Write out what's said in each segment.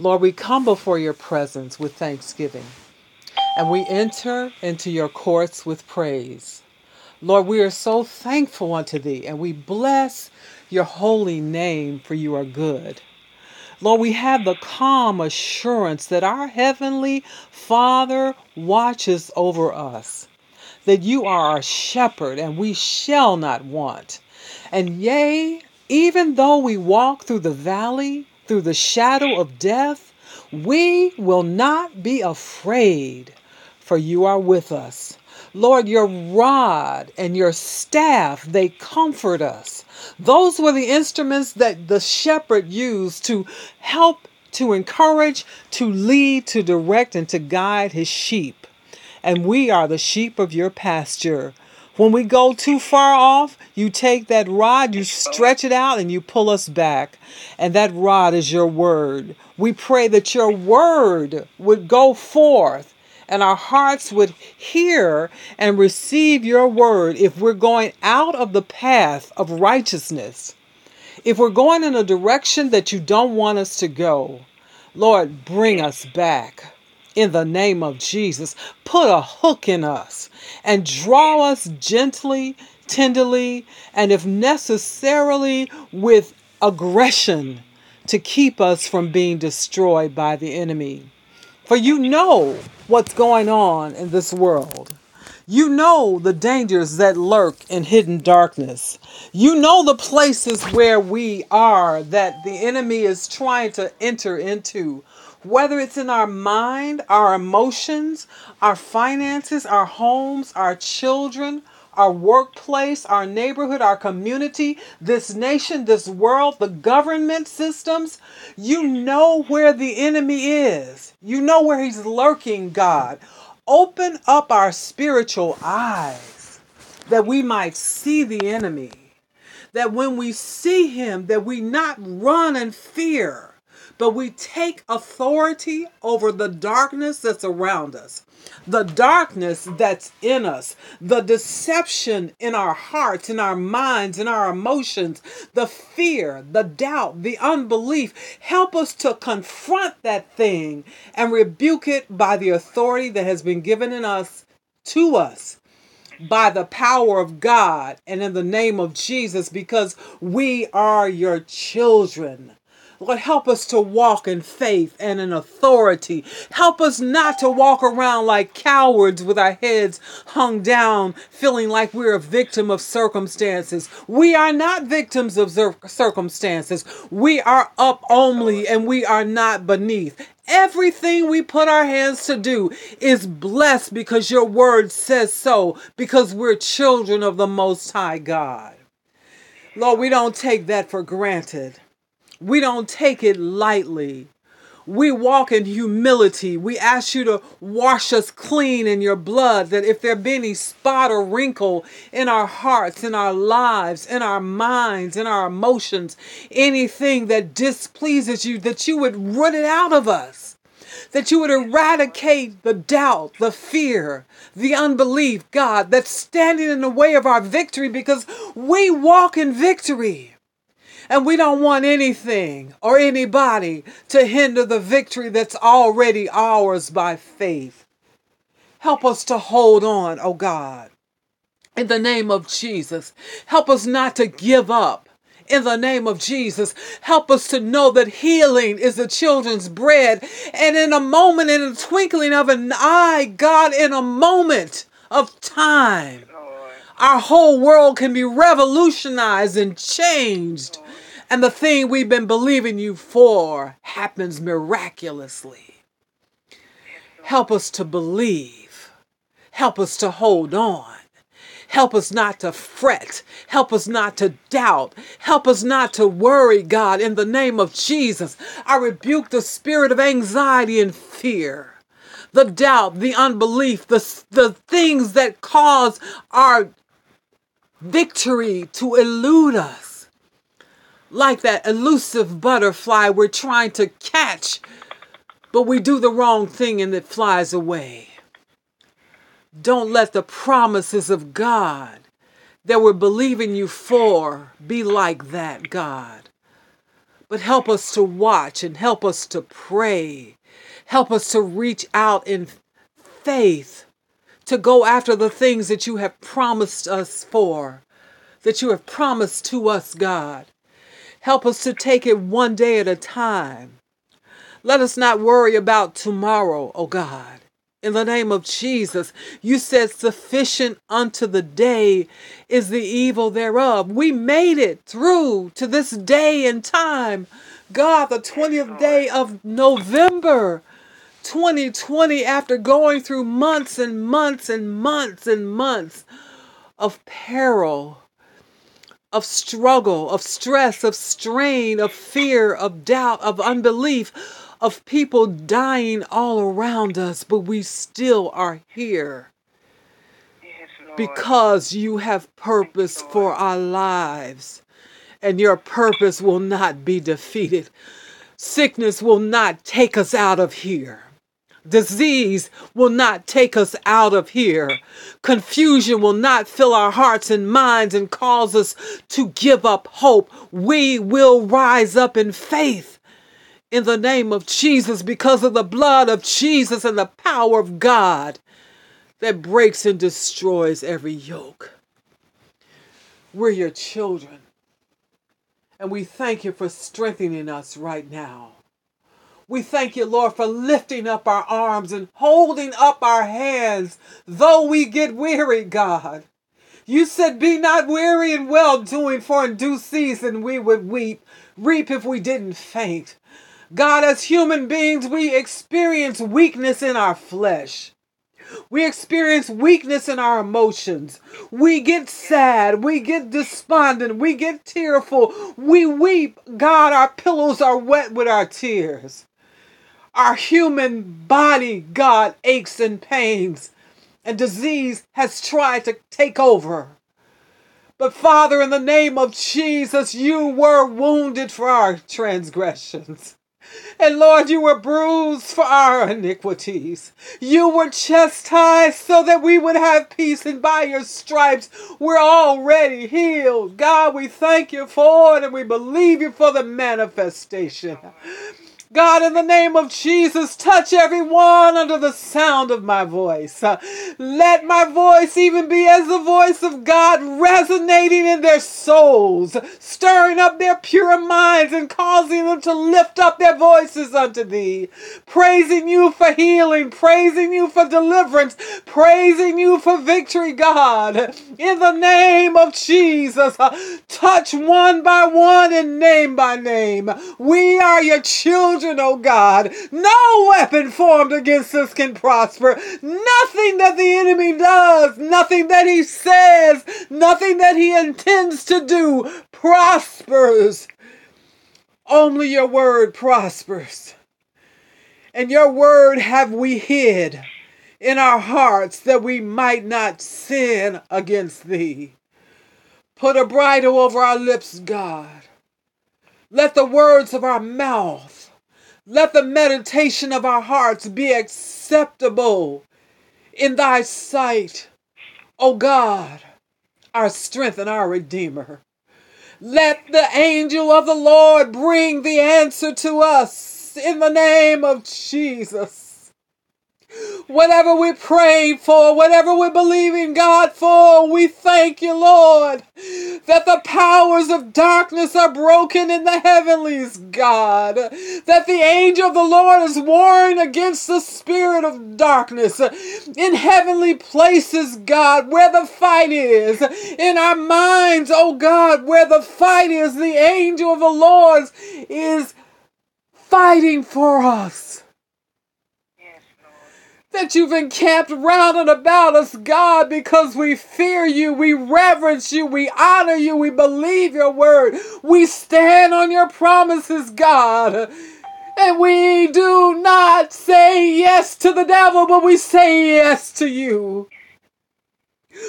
Lord, we come before your presence with thanksgiving and we enter into your courts with praise. Lord, we are so thankful unto thee and we bless your holy name for you are good. Lord, we have the calm assurance that our Heavenly Father watches over us, that you are our shepherd and we shall not want. And yea, even though we walk through the valley, through the shadow of death, we will not be afraid, for you are with us. Lord, your rod and your staff, they comfort us. Those were the instruments that the shepherd used to help, to encourage, to lead, to direct, and to guide his sheep. And we are the sheep of your pasture. When we go too far off, you take that rod, you stretch it out, and you pull us back. And that rod is your word. We pray that your word would go forth and our hearts would hear and receive your word if we're going out of the path of righteousness. If we're going in a direction that you don't want us to go, Lord, bring us back in the name of Jesus. Put a hook in us and draw us gently, tenderly, and if necessarily with aggression to keep us from being destroyed by the enemy. For you know what's going on in this world. You know the dangers that lurk in hidden darkness. You know the places where we are that the enemy is trying to enter into whether it's in our mind, our emotions, our finances, our homes, our children, our workplace, our neighborhood, our community, this nation, this world, the government systems. You know where the enemy is. You know where he's lurking, God. Open up our spiritual eyes that we might see the enemy. That when we see him, that we not run in fear but we take authority over the darkness that's around us, the darkness that's in us, the deception in our hearts, in our minds, in our emotions, the fear, the doubt, the unbelief. Help us to confront that thing and rebuke it by the authority that has been given in us to us by the power of God and in the name of Jesus because we are your children. Lord, help us to walk in faith and in authority. Help us not to walk around like cowards with our heads hung down, feeling like we're a victim of circumstances. We are not victims of circumstances. We are up only and we are not beneath. Everything we put our hands to do is blessed because your word says so, because we're children of the Most High God. Lord, we don't take that for granted. We don't take it lightly. We walk in humility. We ask you to wash us clean in your blood, that if there be any spot or wrinkle in our hearts, in our lives, in our minds, in our emotions, anything that displeases you, that you would root it out of us. That you would eradicate the doubt, the fear, the unbelief, God, that's standing in the way of our victory because we walk in victory. And we don't want anything or anybody to hinder the victory that's already ours by faith. Help us to hold on, oh God. In the name of Jesus, help us not to give up. In the name of Jesus, help us to know that healing is the children's bread. And in a moment, in a twinkling of an eye, God, in a moment of time, our whole world can be revolutionized and changed and the thing we've been believing you for happens miraculously. Help us to believe. Help us to hold on. Help us not to fret. Help us not to doubt. Help us not to worry, God, in the name of Jesus. I rebuke the spirit of anxiety and fear, the doubt, the unbelief, the, the things that cause our victory to elude us like that elusive butterfly we're trying to catch, but we do the wrong thing and it flies away. Don't let the promises of God that we're believing you for be like that, God. But help us to watch and help us to pray. Help us to reach out in faith to go after the things that you have promised us for, that you have promised to us, God. Help us to take it one day at a time. Let us not worry about tomorrow, oh God. In the name of Jesus, you said, Sufficient unto the day is the evil thereof. We made it through to this day and time. God, the 20th day of November. 2020 after going through months and months and months and months of peril, of struggle, of stress, of strain, of fear, of doubt, of unbelief, of people dying all around us, but we still are here. because you have purpose for our lives, and your purpose will not be defeated. Sickness will not take us out of here. Disease will not take us out of here. Confusion will not fill our hearts and minds and cause us to give up hope. We will rise up in faith in the name of Jesus because of the blood of Jesus and the power of God that breaks and destroys every yoke. We're your children, and we thank you for strengthening us right now. We thank you, Lord, for lifting up our arms and holding up our hands, though we get weary, God. You said, Be not weary in well doing, for in due season we would weep, reap if we didn't faint. God, as human beings, we experience weakness in our flesh. We experience weakness in our emotions. We get sad. We get despondent. We get tearful. We weep. God, our pillows are wet with our tears. Our human body, God, aches and pains, and disease has tried to take over. But Father, in the name of Jesus, you were wounded for our transgressions. And Lord, you were bruised for our iniquities. You were chastised so that we would have peace, and by your stripes we're already healed. God, we thank you for it, and we believe you for the manifestation. God, in the name of Jesus, touch everyone under the sound of my voice. Uh, let my voice even be as the voice of God resonating in their souls, stirring up their pure minds and causing them to lift up their voices unto thee, praising you for healing, praising you for deliverance, praising you for victory, God. In the name of Jesus, uh, touch one by one and name by name. We are your children children, oh God. No weapon formed against us can prosper. Nothing that the enemy does, nothing that he says, nothing that he intends to do prospers. Only your word prospers. And your word have we hid in our hearts that we might not sin against thee. Put a bridle over our lips, God. Let the words of our mouth let the meditation of our hearts be acceptable in thy sight, O God, our strength and our Redeemer. Let the angel of the Lord bring the answer to us in the name of Jesus. Whatever we pray for, whatever we're believing God for, we thank you, Lord, that the powers of darkness are broken in the heavenlies, God. That the angel of the Lord is warring against the spirit of darkness in heavenly places, God, where the fight is. In our minds, oh God, where the fight is, the angel of the Lord is fighting for us that you've encamped round and about us, God, because we fear you, we reverence you, we honor you, we believe your word, we stand on your promises, God. And we do not say yes to the devil, but we say yes to you.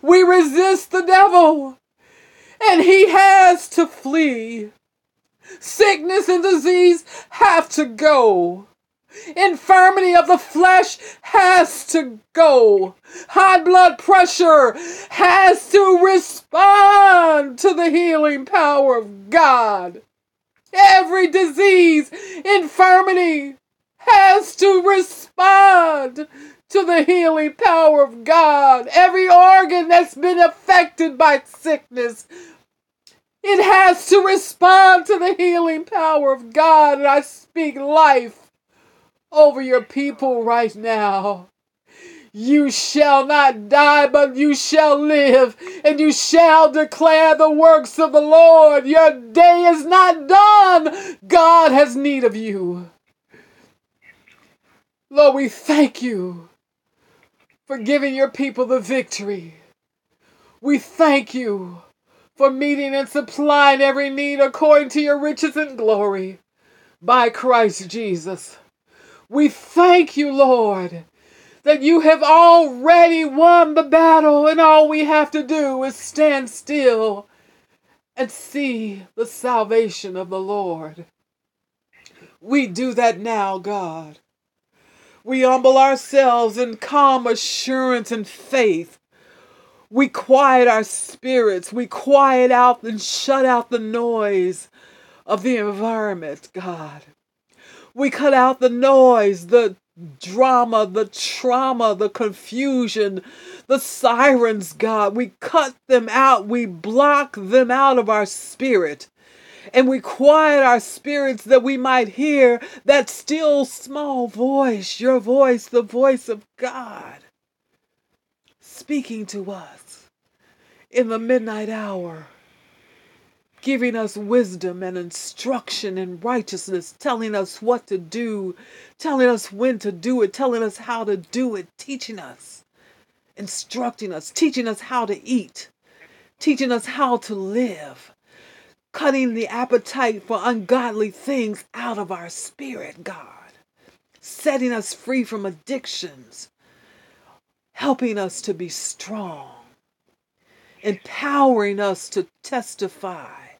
We resist the devil, and he has to flee. Sickness and disease have to go. Infirmity of the flesh has to go. High blood pressure has to respond to the healing power of God. Every disease, infirmity has to respond to the healing power of God. Every organ that's been affected by sickness, it has to respond to the healing power of God. And I speak life over your people right now. You shall not die, but you shall live, and you shall declare the works of the Lord. Your day is not done. God has need of you. Lord, we thank you for giving your people the victory. We thank you for meeting and supplying every need according to your riches and glory by Christ Jesus. We thank you, Lord that you have already won the battle, and all we have to do is stand still and see the salvation of the Lord. We do that now, God. We humble ourselves in calm assurance and faith. We quiet our spirits. We quiet out and shut out the noise of the environment, God. We cut out the noise, the drama, the trauma, the confusion, the sirens, God. We cut them out. We block them out of our spirit. And we quiet our spirits that we might hear that still small voice, your voice, the voice of God, speaking to us in the midnight hour giving us wisdom and instruction and righteousness, telling us what to do, telling us when to do it, telling us how to do it, teaching us, instructing us, teaching us how to eat, teaching us how to live, cutting the appetite for ungodly things out of our spirit, God, setting us free from addictions, helping us to be strong, empowering us to testify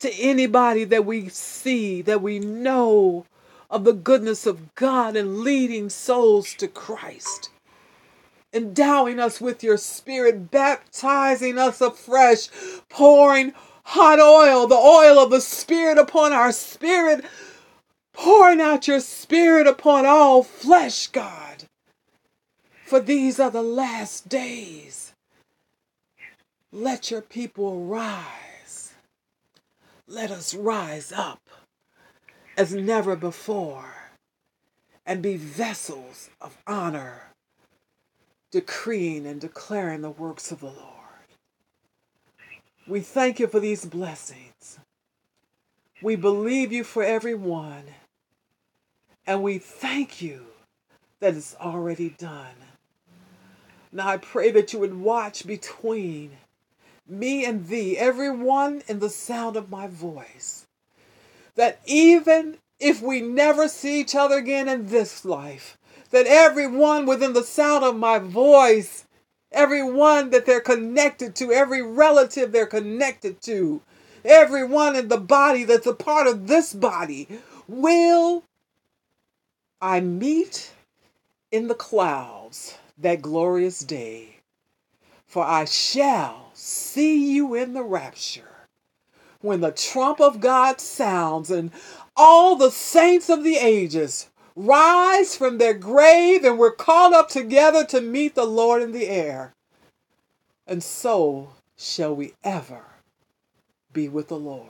to anybody that we see, that we know of the goodness of God and leading souls to Christ. Endowing us with your spirit, baptizing us afresh, pouring hot oil, the oil of the spirit upon our spirit, pouring out your spirit upon all flesh, God. For these are the last days. Let your people rise let us rise up as never before and be vessels of honor, decreeing and declaring the works of the Lord. We thank you for these blessings. We believe you for every one. And we thank you that it's already done. Now I pray that you would watch between me and thee, everyone in the sound of my voice, that even if we never see each other again in this life, that everyone within the sound of my voice, everyone that they're connected to, every relative they're connected to, everyone in the body that's a part of this body, will I meet in the clouds that glorious day. For I shall see you in the rapture when the trump of God sounds and all the saints of the ages rise from their grave and we're called up together to meet the Lord in the air. And so shall we ever be with the Lord.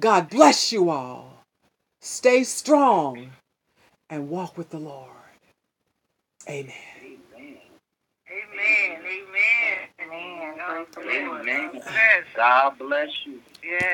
God bless you all. Stay strong and walk with the Lord. Amen. Amen. Amen. Amen. God bless you. Yeah.